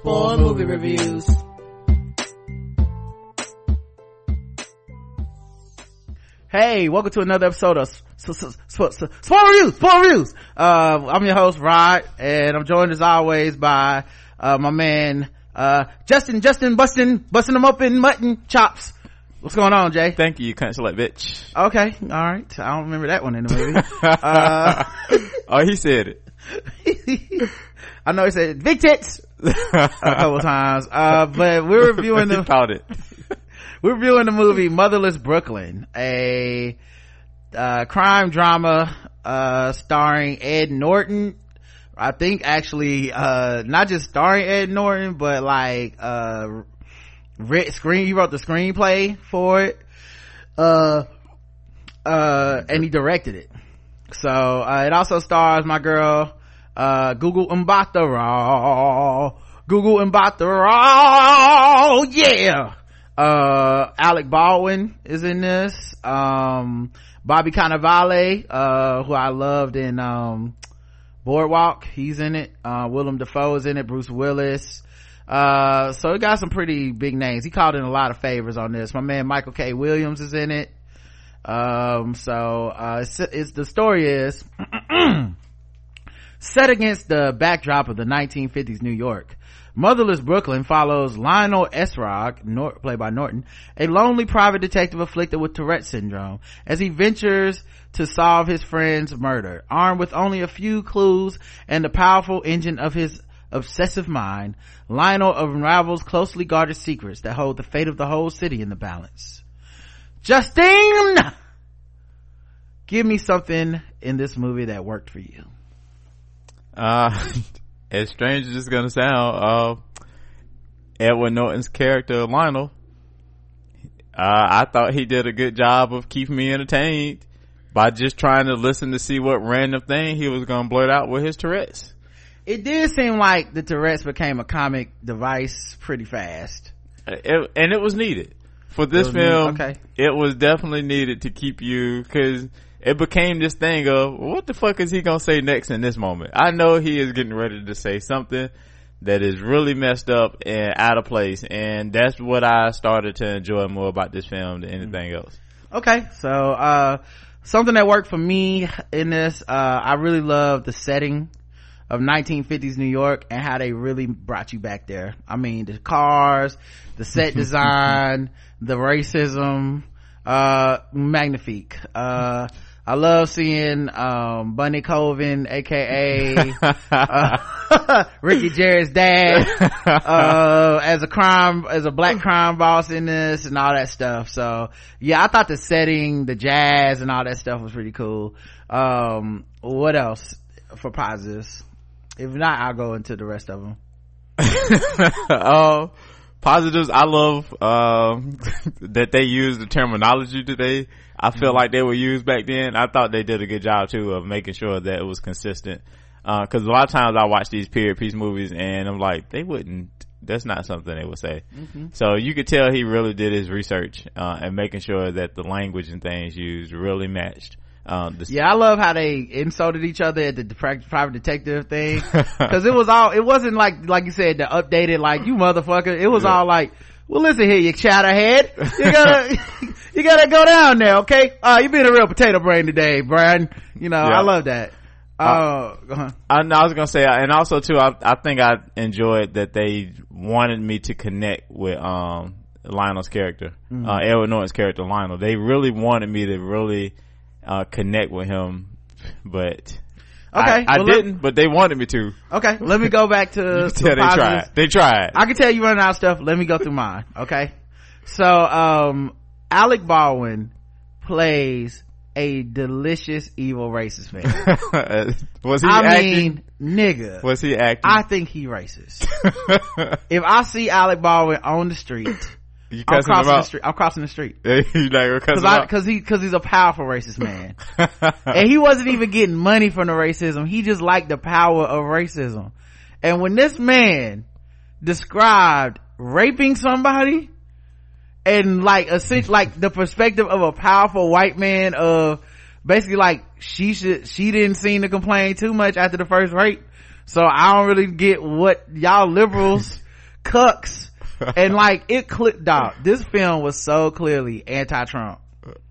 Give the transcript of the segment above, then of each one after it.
AIDS. Spoil movie reviews. Hey, welcome to another episode of Spoil Reviews, Spoil Reviews. Uh, I'm your host, Rod, and I'm joined as always by, uh, my man, uh, Justin, Justin, busting, busting them up in mutton chops. What's going on, Jay? Thank you, you can't select bitch. Okay, alright. I don't remember that one in the movie. uh, oh, he said it. I know he said big tits a couple times. Uh, but we're reviewing the, called it. we're reviewing the movie Motherless Brooklyn, a, uh, crime drama, uh, starring Ed Norton. I think actually, uh, not just starring Ed Norton, but like, uh, writ screen he wrote the screenplay for it uh uh and he directed it so uh it also stars my girl uh Gugu Mbatha Gugu Mbatha yeah uh alec baldwin is in this um bobby cannavale uh who i loved in um boardwalk he's in it uh willem dafoe is in it bruce willis uh, so it got some pretty big names. He called in a lot of favors on this. My man Michael K. Williams is in it. Um, so, uh, it's, it's the story is set against the backdrop of the 1950s New York. Motherless Brooklyn follows Lionel Essrog, Nor- played by Norton, a lonely private detective afflicted with Tourette syndrome, as he ventures to solve his friend's murder. Armed with only a few clues and the powerful engine of his obsessive mind, Lionel unravels closely guarded secrets that hold the fate of the whole city in the balance. Justine! Give me something in this movie that worked for you. Uh, as strange as it's gonna sound, uh, Edward Norton's character, Lionel, uh, I thought he did a good job of keeping me entertained by just trying to listen to see what random thing he was gonna blurt out with his Tourette's it did seem like the Tourette's became a comic device pretty fast. It, and it was needed for this film. Okay. It was definitely needed to keep you because it became this thing of what the fuck is he gonna say next in this moment? I know he is getting ready to say something that is really messed up and out of place, and that's what I started to enjoy more about this film than anything else. Okay, so uh, something that worked for me in this, uh, I really love the setting of 1950s New York and how they really brought you back there. I mean, the cars, the set design, the racism, uh, magnifique. Uh, I love seeing, um, Bunny Colvin, aka, uh, Ricky Jarrett's dad, uh, as a crime, as a black crime boss in this and all that stuff. So, yeah, I thought the setting, the jazz and all that stuff was pretty cool. Um, what else for positives? If not, I'll go into the rest of them. uh, positives, I love, uh, that they use the terminology today. I feel mm-hmm. like they were used back then. I thought they did a good job too of making sure that it was consistent. Uh, cause a lot of times I watch these period piece movies and I'm like, they wouldn't, that's not something they would say. Mm-hmm. So you could tell he really did his research, uh, and making sure that the language and things used really matched. Um, yeah, I love how they insulted each other at the private detective thing because it was all it wasn't like like you said the updated like you motherfucker. It was yeah. all like, well, listen here, you chatterhead, you gotta you gotta go down there, okay? Uh, you being a real potato brain today, Brian. You know, yeah. I love that. Uh, uh, uh-huh. I, I, was gonna say, and also too, I, I think I enjoyed that they wanted me to connect with um Lionel's character, mm-hmm. uh, Edward Norton's character, Lionel. They really wanted me to really uh, connect with him, but Okay, I, I well, didn't, but they wanted me to. Okay, let me go back to. they tried. They tried. I can tell you running out of stuff. Let me go through mine. Okay, so um, Alec Baldwin plays a delicious evil racist man. was he I acting? mean, nigga. was he acting? I think he racist. if I see Alec Baldwin on the street, you I'm crossing the street. I'm crossing the street. you like gonna Cause I, cause he, cause he's a powerful racist man. and he wasn't even getting money from the racism. He just liked the power of racism. And when this man described raping somebody and like essentially like the perspective of a powerful white man of basically like she should, she didn't seem to complain too much after the first rape. So I don't really get what y'all liberals cucks and like it clicked dog. This film was so clearly anti-Trump.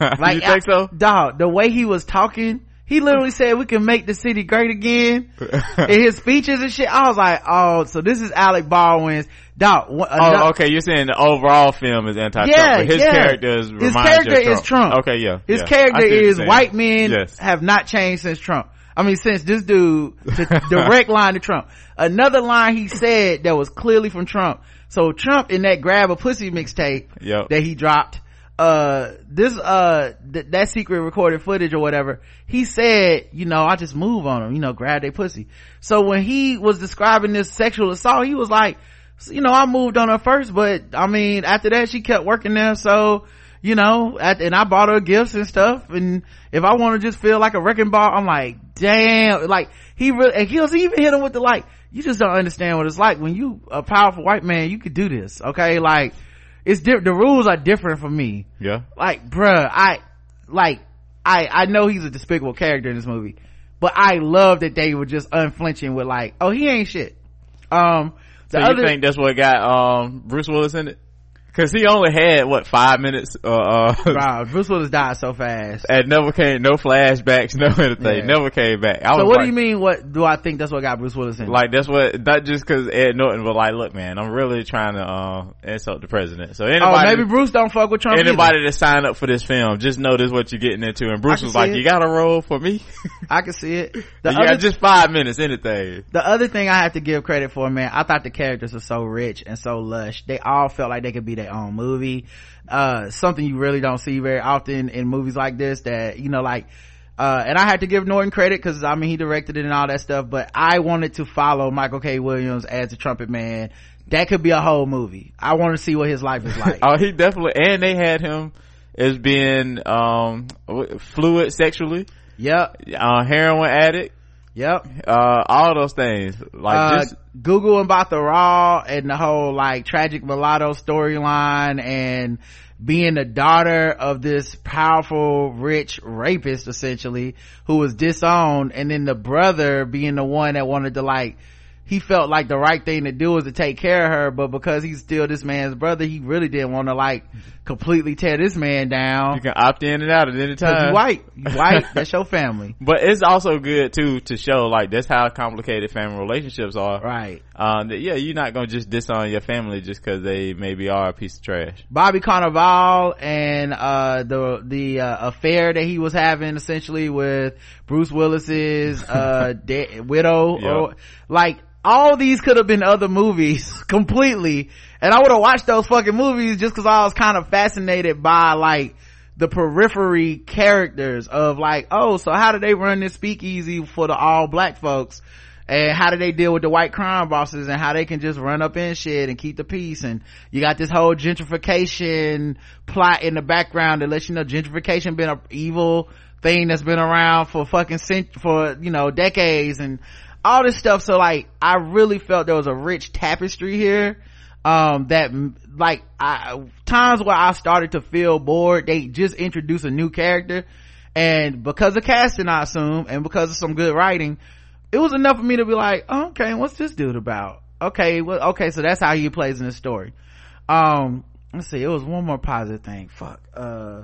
Like you think so? Dog, the way he was talking, he literally said we can make the city great again. In his speeches and shit, I was like, oh, so this is Alec Baldwin's dog. ano- uh, Oh, okay. You're saying the overall film is anti-Trump, Yeah, but his yeah. character is His character of is Trump. Okay, yeah. His yeah. Character see what you're is white men Yes. have not changed since Trump. I mean, since this dude, the direct line to Trump. Another line he said that was clearly from Trump. So Trump in that grab a pussy mixtape Yep. that he dropped, uh, this, uh, th- that secret recorded footage or whatever, he said, you know, I just move on them, you know, grab their pussy. So when he was describing this sexual assault, he was like, you know, I moved on her first, but I mean, after that, she kept working there. So, you know, at, and I bought her gifts and stuff. And if I want to just feel like a wrecking ball, I'm like, damn, like he really, and he was even hit him with the like, you just don't understand what it's like when you a powerful white man, you could do this. Okay. Like it's different. The rules are different for me. Yeah. Like, bruh, I, like, I, I know he's a despicable character in this movie, but I love that they were just unflinching with like, oh, he ain't shit. Um, So you other, think that's what got um Bruce Willis in it? Cause he only had what five minutes, uh, uh wow, Bruce Willis died so fast. and never came, no flashbacks, no anything, Yeah. never came back. I So what like, do you mean? What do I think? That's what got Bruce Willis in? Like that's what, not just cause Ed Norton, but like, look, man, I'm really trying to uh insult the president. So anybody, oh, maybe Bruce don't fuck with Trump. anybody that signed up for this film, just know this what you're getting into. And Bruce was like, it. "You got a role for me? I can see it. The you other, got just five minutes, anything." the other thing I have to give credit for, man, I thought the characters were so rich and so lush. They all felt like they could be their own movie. Uh, something you really don't see very often in movies like this that, you know, like, uh, and I had to give Norton credit because I mean he directed it and all that stuff, but I wanted to follow Michael K. Williams as the trumpet man. That could be a whole movie. I want to see what his life is like. Oh, he definitely, and they had him as being um fluid sexually, yep, uh, heroin addict, yep. uh, all those things. Like uh, just Google about the raw and the whole like tragic mulatto storyline and being the daughter of this powerful, rich rapist essentially who was disowned and then the brother being the one that wanted to like he felt like the right thing to do was to take care of her, but because he's still this man's brother, he really didn't want to like completely tear this man down. you can opt in and out at any time. you white, you white, that's your family. But it's also good too to show like that's how complicated family relationships are. Right. Um, that, yeah, you're not gonna just disown your family just because they maybe are a piece of trash. Bobby Cannavale and uh the the uh, affair that he was having essentially with Bruce Willis's uh de- widow Yeah. or like all these could have been other movies completely and I would have watched those fucking movies just cuz I was kind of fascinated by like the periphery characters of like oh so how do they run this speakeasy for the all black folks? And how do they deal with the white crime bosses and how they can just run up in shit and keep the peace? And you got this whole gentrification plot in the background that lets you know gentrification been an evil thing that's been around for fucking cent- for you know decades. And all this stuff so like i really felt there was a rich tapestry here um that like i times where i started to feel bored they just introduce a new character. And because of casting i assume and because of some good writing it was enough for me to be like oh, okay what's this dude about? Okay well okay so that's how he plays in the story. Um let's see it was one more positive thing fuck uh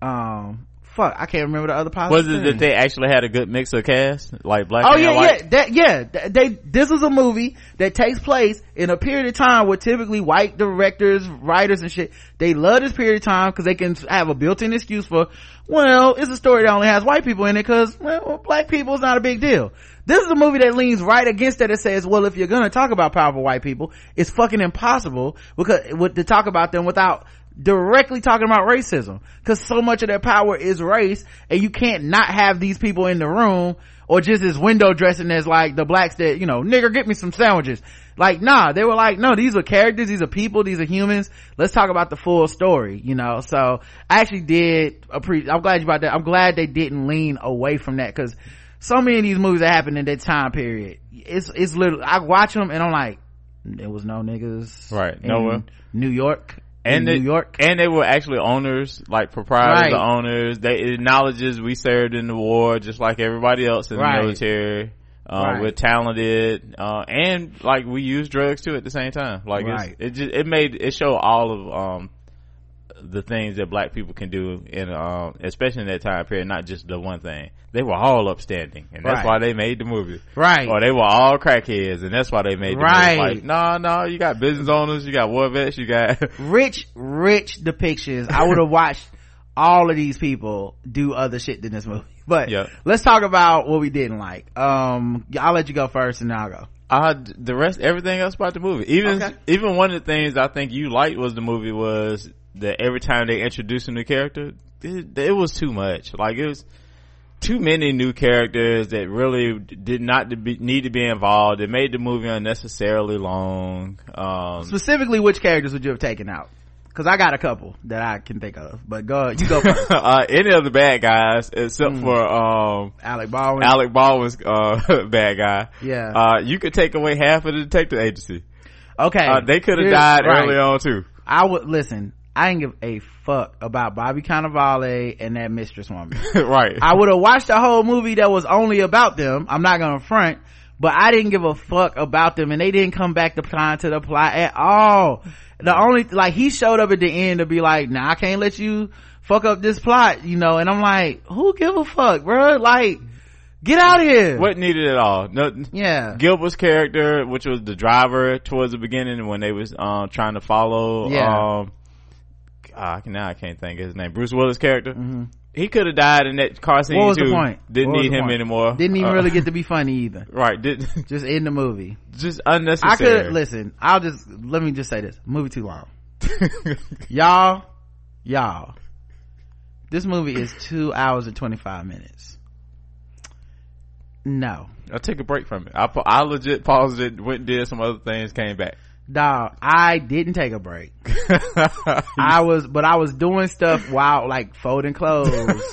um fuck i can't remember the other positive Was it that they actually had a good mix of cast, like black Oh and yeah, white? yeah, that, yeah. They this is a movie that takes place in a period of time where typically white directors, writers, and shit they love this period of time because they can have a built-in excuse for. Well, it's a story that only has white people in it because well, black people is not a big deal. This is a movie that leans right against that. It says, well, if you're gonna talk about powerful white people, it's fucking impossible because with, to talk about them without directly talking about racism. Because so much of their power is race and you can't not have these people in the room or just this window dressing as like the blacks that you know nigger get me some sandwiches. Like nah they were like no these are characters these are people these are humans. Let's talk about the full story you know? So i actually did appreciate i'm glad you about that i'm glad they didn't lean away from that because so many of these movies that happened in that time period it's it's literally i watch them and i'm like there was no niggas Right, no nowhere. new york and in they, new york and they were actually owners, like proprietors, Right. of owners. They it acknowledges we served in the war just like everybody else in Right. the military. Uh, Right. We're talented, uh, and like we use drugs too at the same time. Like it just it made it showed all of um the things that black people can do in um especially in that time period, not just the one thing. They were all upstanding, and that's Right. why they made the movie. right Or they were all crackheads, and that's why they made the Right. movie. Like, no, no, you got business owners, you got war vets, you got rich rich depictions i would have watched all of these people do other shit than this movie but Yeah. let's talk about what we didn't like um i'll let you go first and then i'll go Uh, the rest, everything else about the movie. Even, Okay. even one of the things I think you liked was the movie was that every time they introduced a new character, it, it was too much. Like it was too many new characters that really did not be, need to be involved. It made the movie unnecessarily long. Um, specifically which characters would you have taken out because i got a couple that i can think of but go you go uh, any of the bad guys except Mm. for, um, alec baldwin Alec Baldwin's, uh, bad guy. yeah Uh, you could take away half of the detective agency. okay Uh, they could have died right. early on too. i would listen i didn't give a fuck about bobby cannavale and that mistress woman right. I would have watched a whole movie that was only about them. I'm not gonna front, but I didn't give a fuck about them and they didn't come back to plan to the plot at all. The only, like, he showed up at the end to be like, nah, I can't let you fuck up this plot, you know, and I'm like, who give a fuck, bro? Like, get out of here. What needed it all? No, Yeah. Gilbert's character, which was the driver towards the beginning when they was um trying to follow Yeah. um ah, now I can't think of his name. Bruce Willis character. Mhm. He could have died in that car scene What was too. the point? Didn't need him point? anymore. Didn't even Uh, really get to be funny either. right. Did Just in the movie. just unnecessary. I could, listen, I'll just, let me just say this. Movie too long. y'all, y'all, this movie is two hours and 25 minutes. No. I took a break from it. I I legit paused it, went and did some other things, came back. Dog, I didn't take a break. I was, but I was doing stuff while like folding clothes.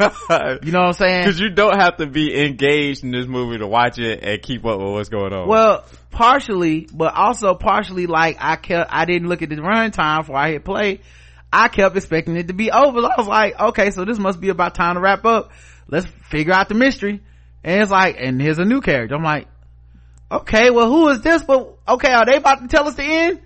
You know what I'm saying? Because you don't have to be engaged in this movie to watch it and keep up with what's going on. Well, partially, but also partially like I kept, I didn't look at the runtime before I hit play. I kept expecting it to be over. I was like, okay, so this must be about time to wrap up. Let's figure out the mystery. And it's like, and here's a new character. I'm like, okay, well, who is this? But okay, are they about to tell us the end?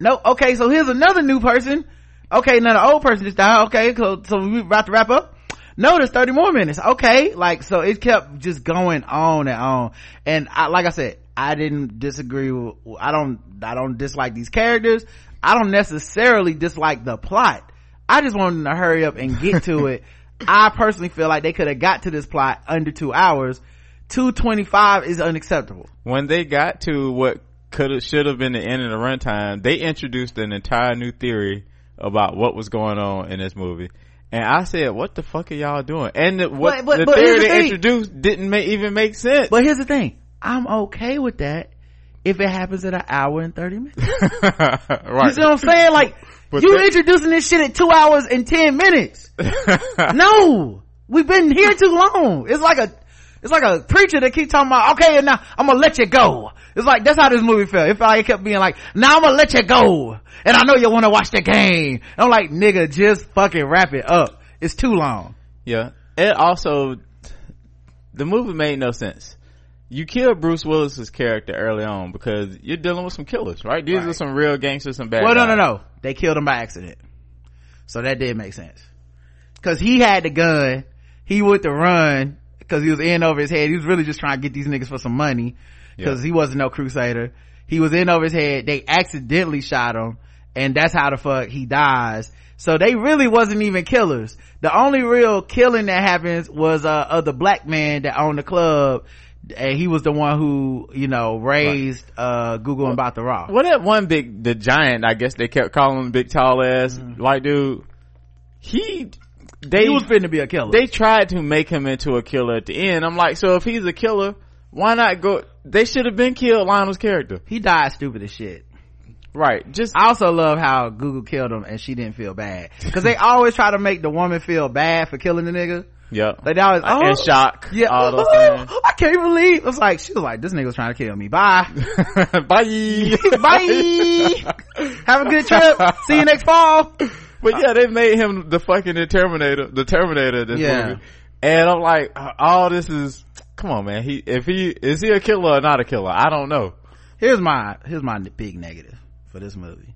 No. Okay, so here's another new person. Okay, now the old person just died. Okay, so, so we about to wrap up. No, there's 30 more minutes. Okay. Like, so it kept just going on and on. And I, like I said, I didn't disagree with, I don't, I don't dislike these characters. I don't necessarily dislike the plot. I just wanted to hurry up and get to it. I personally feel like they could have got to this plot under two hours. 225 is unacceptable. when they got to what could have should have been the end of the runtime, they introduced an entire new theory about what was going on in this movie. And I said, "What the fuck are y'all doing?" And the, what But- but- the but theory the they thing. introduced didn't make, even make sense. But here's the thing. I'm okay with that if it happens at an hour and 30 minutes. right? You see what I'm saying? Like, But you that- introducing this shit at two hours and 10 minutes. No! We've been here too long. It's like a, it's like a preacher that keep talking about, okay, and now I'm gonna let you go. It's like, that's how this movie felt. It felt like it kept being like, now I'm gonna let you go. And I know you wanna watch the game. And I'm like, nigga, just fucking wrap it up. It's too long. Yeah. It also, the movie made no sense. You killed Bruce Willis's character early on because you're dealing with some killers, right? These Right. are some real gangsters, some bad Well, no, guys. no, no. They killed him by accident. So that did make sense. Cause he had the gun. He went to run cause he was in over his head. He was really just trying to get these niggas for some money cause Yeah. he wasn't no crusader. He was in over his head. They accidentally shot him and that's how the fuck he dies. So they really wasn't even killers. The only real killing that happens was, uh, of the black man that owned the club and he was the one who you know raised uh Gugu and about the raw What that one big, the giant, I guess they kept calling him big tall ass white dude. He, they, he was finna be a killer they tried to make him into a killer at the end. I'm like, so if he's a killer, why not go, they should have been killed Lionel's character. he died stupid as shit Right. Just, I also love how Gugu killed him and she didn't feel bad. Cause they always try to make the woman feel bad for killing the nigga. yeah. Like they always, Uh, oh, in shock. Yeah. Oh. I can't believe. It's like, she was like, this nigga was trying to kill me. Bye. Bye. Bye. Have a good trip. See you next fall. But yeah, they made him the fucking Terminator, the Terminator this Yeah. movie. And I'm like, all this is, come on man, he, if he, is he a killer or not a killer? I don't know. Here's my, here's my big negative for this movie.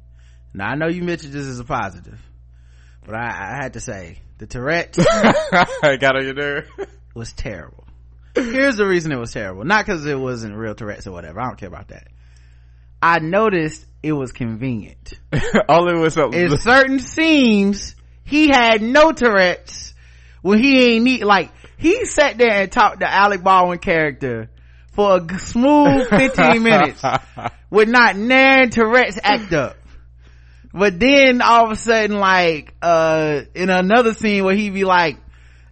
Now I know you mentioned this as a positive, but I, I had to say the Tourette I got on your nerve. was terrible. Here's the reason it was terrible. Not cause it wasn't real Tourette's or whatever. I don't care about that. I noticed it was convenient. Only with something. In certain scenes, he had no Tourette's when he ain't need, like, he sat there and talked to Alec Baldwin character for a smooth 15 minutes with not nan Tourette's act up. But then all of a sudden, like, uh, in another scene where he be like,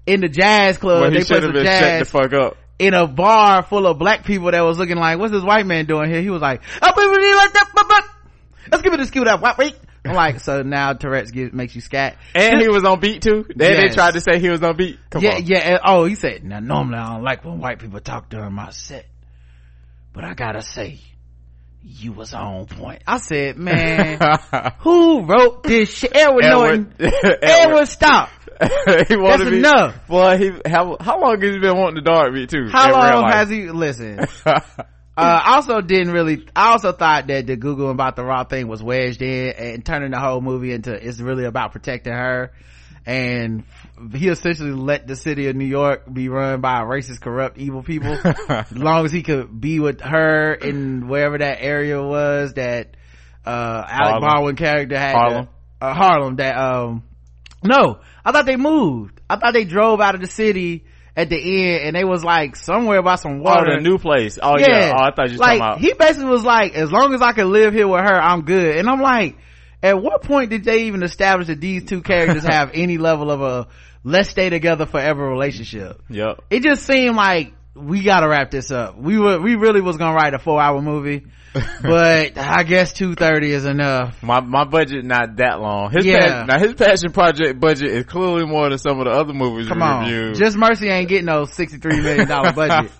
in the jazz club, Well, he they play have some been shut the fuck up. In a bar full of black people that was looking like, what's this white man doing here? He was like, "Oh, let's give it a scoot up. Wait, wait. I'm like, so now Tourette's gives, makes you scat. And he was on beat too. Then they tried to say he was on beat. Come yeah, on. yeah. and- Oh, he said, now normally I don't like when white people talk during my set, but I gotta say, you was on point. I said, man, who wrote this shit? Edward, Norton. Edward. Edward, stop. he wanted That's to be, enough. Boy, he how how long has he been wanting to dart me too? How long has he, listen, uh, I also didn't really, I also thought that the Gugu Mbatha-Raw thing was wedged in and turning the whole movie into, it's really about protecting her. And he essentially let the city of New York be run by racist, corrupt, evil people. as long as he could be with her in wherever that area was that, uh, Alec Harlem. Baldwin character had. to- Harlem. uh, Harlem that, um, no, I thought they moved. I thought they drove out of the city at the end and they was like somewhere by some Oh, water. the new place. Oh yeah. Oh, I thought you were like talking about. he basically was like, as long as I can live here with her, I'm good. And I'm like, at what point did they even establish that these two characters have any level of a let's stay together forever relationship? yep. It just seemed like we gotta wrap this up. We were, we really was gonna write a four hour movie, but I guess 230 is enough. My my budget not that long. His Yeah. now his passion project budget is clearly more than some of the other movies Come on. reviewed. Just Mercy ain't getting no $63 million budget.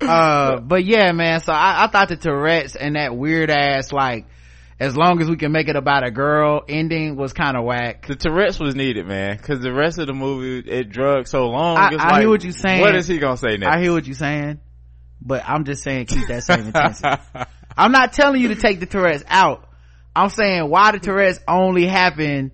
uh but yeah man so I, I thought the tourette's and that weird ass like as long as we can make it about a girl ending was kind of whack the Tourette's was needed, man, because the rest of the movie it drugged so long. I- I like, hear what you're saying. What is he gonna say next? i hear what you're saying but i'm just saying keep that same intensity i'm not telling you to take the tourette's out i'm saying why the tourette's only happen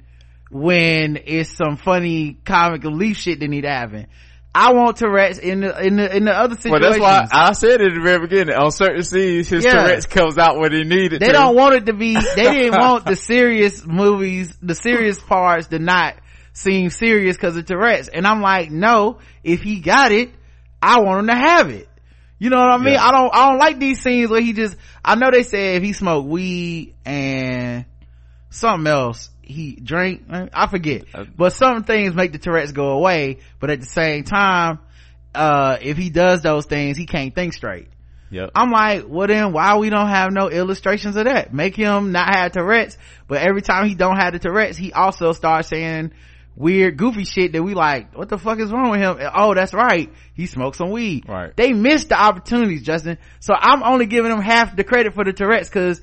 when it's some funny comic relief shit that need to happen i want tourette's in the in the in the other well, that's why I said it at the very beginning. On certain scenes, his Yeah. Tourette's comes out when he needed they to. don't want it to be they didn't want the serious movies the serious parts to not seem serious because of tourette's and i'm like no if he got it i want him to have it you know what i mean Yeah. i don't i don't like these scenes where he just i know they said if he smoked weed and something else he drank i forget Uh, but some things make the tourette's go away but at the same time uh if he does those things he can't think straight Yep. I'm like, well then why we don't have no illustrations of that? Make him not have Tourette's, but every time he don't have the Tourette's, he also starts saying weird, goofy shit that we like, what the fuck is wrong with him? Oh, that's right. He smoked some weed. Right. They missed the opportunities, Justin. So I'm only giving him half the credit for the Tourette's cause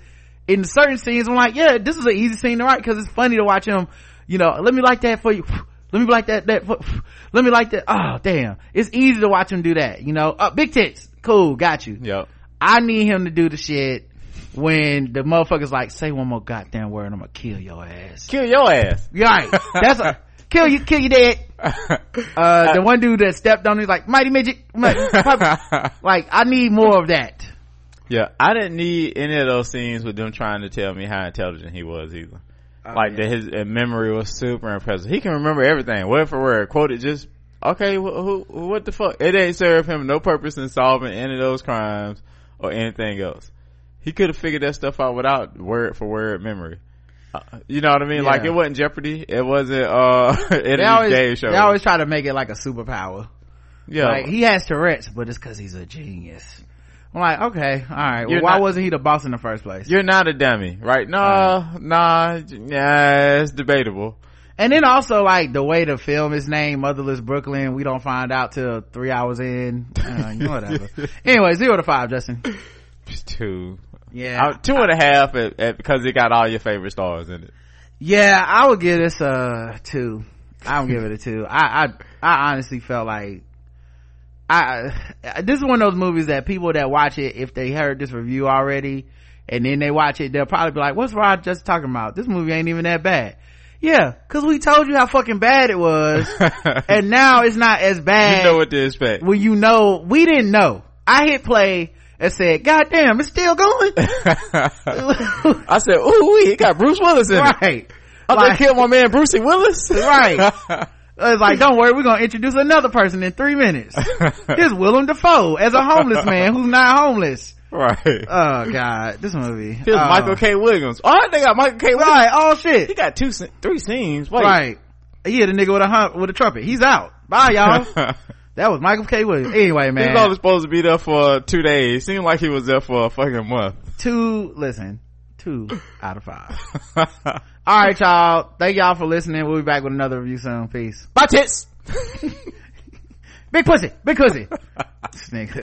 in certain scenes, I'm like, yeah, this is an easy scene to write cause it's funny to watch him, you know, let me like that for you. Let me like that, that, for- let me like that. Oh, damn. It's easy to watch him do that, you know, uh, big tits. Cool. Got you. Yep. I need him to do the shit when the motherfucker's like, say one more goddamn word, I'm gonna kill your ass. Kill your ass. Right. That's a, kill you, kill you dead. Uh, the one dude that stepped on, he's like, mighty midget. mighty- like, I need more of that. Yeah, I didn't need any of those scenes with them trying to tell me how intelligent he was either. Oh, like that his uh, memory was super impressive. He can remember everything, word for word, quote it just okay, wh- who, what the fuck? It ain't serve him no purpose in solving any of those crimes or anything else. He could have figured that stuff out without word for word memory. Uh, you know what I mean? Like it wasn't Jeopardy. It wasn't, uh, any They of always, these game shows. they always try to make it like a superpower. yeah. Like he has Tourette's, but it's cause he's a genius. I'm like, okay, alright. Well, why not- wasn't he the boss in the first place? You're not a dummy, right? No, nah, yeah, it's debatable. And then also like the way the film is named, Motherless Brooklyn, we don't find out till three hours in. Uh, whatever. anyway, zero to five, Justin. Just two. Yeah. Uh, two and a half at, at, because it got all your favorite stars in it. Yeah, I would give this a two. I would give it a two. I, I, I honestly felt like, I, this is one of those movies that people that watch it, if they heard this review already, and then they watch it, they'll probably be like, what's Rod just talking about? This movie ain't even that bad. Yeah, cause we told you how fucking bad it was, and now it's not as bad. you know what to expect. Well, you know, we didn't know. I hit play and said, God damn, it's still going? I said, ooh, he got Bruce Willis in it. right. I Like- like, killed my man Brucey Willis. Right. It's like, don't worry, we're gonna introduce another person in three minutes. Here's Willem Dafoe as a homeless man who's not homeless. right. Oh god, this movie. Here's Oh. Michael K. Williams. Oh, they got Michael K. Williams. Right, oh shit. He got two, three scenes. Wait. Right. He hit a nigga with a hump, with a trumpet. He's out. Bye y'all. that was Michael K. Williams. Anyway, man. He was only supposed to be there for two days. Seemed like he was there for a fucking month. two, listen, two out of five. Alright y'all. Thank y'all for listening. We'll be back with another review soon. Peace. My tits. Big pussy. Big pussy. Nigga.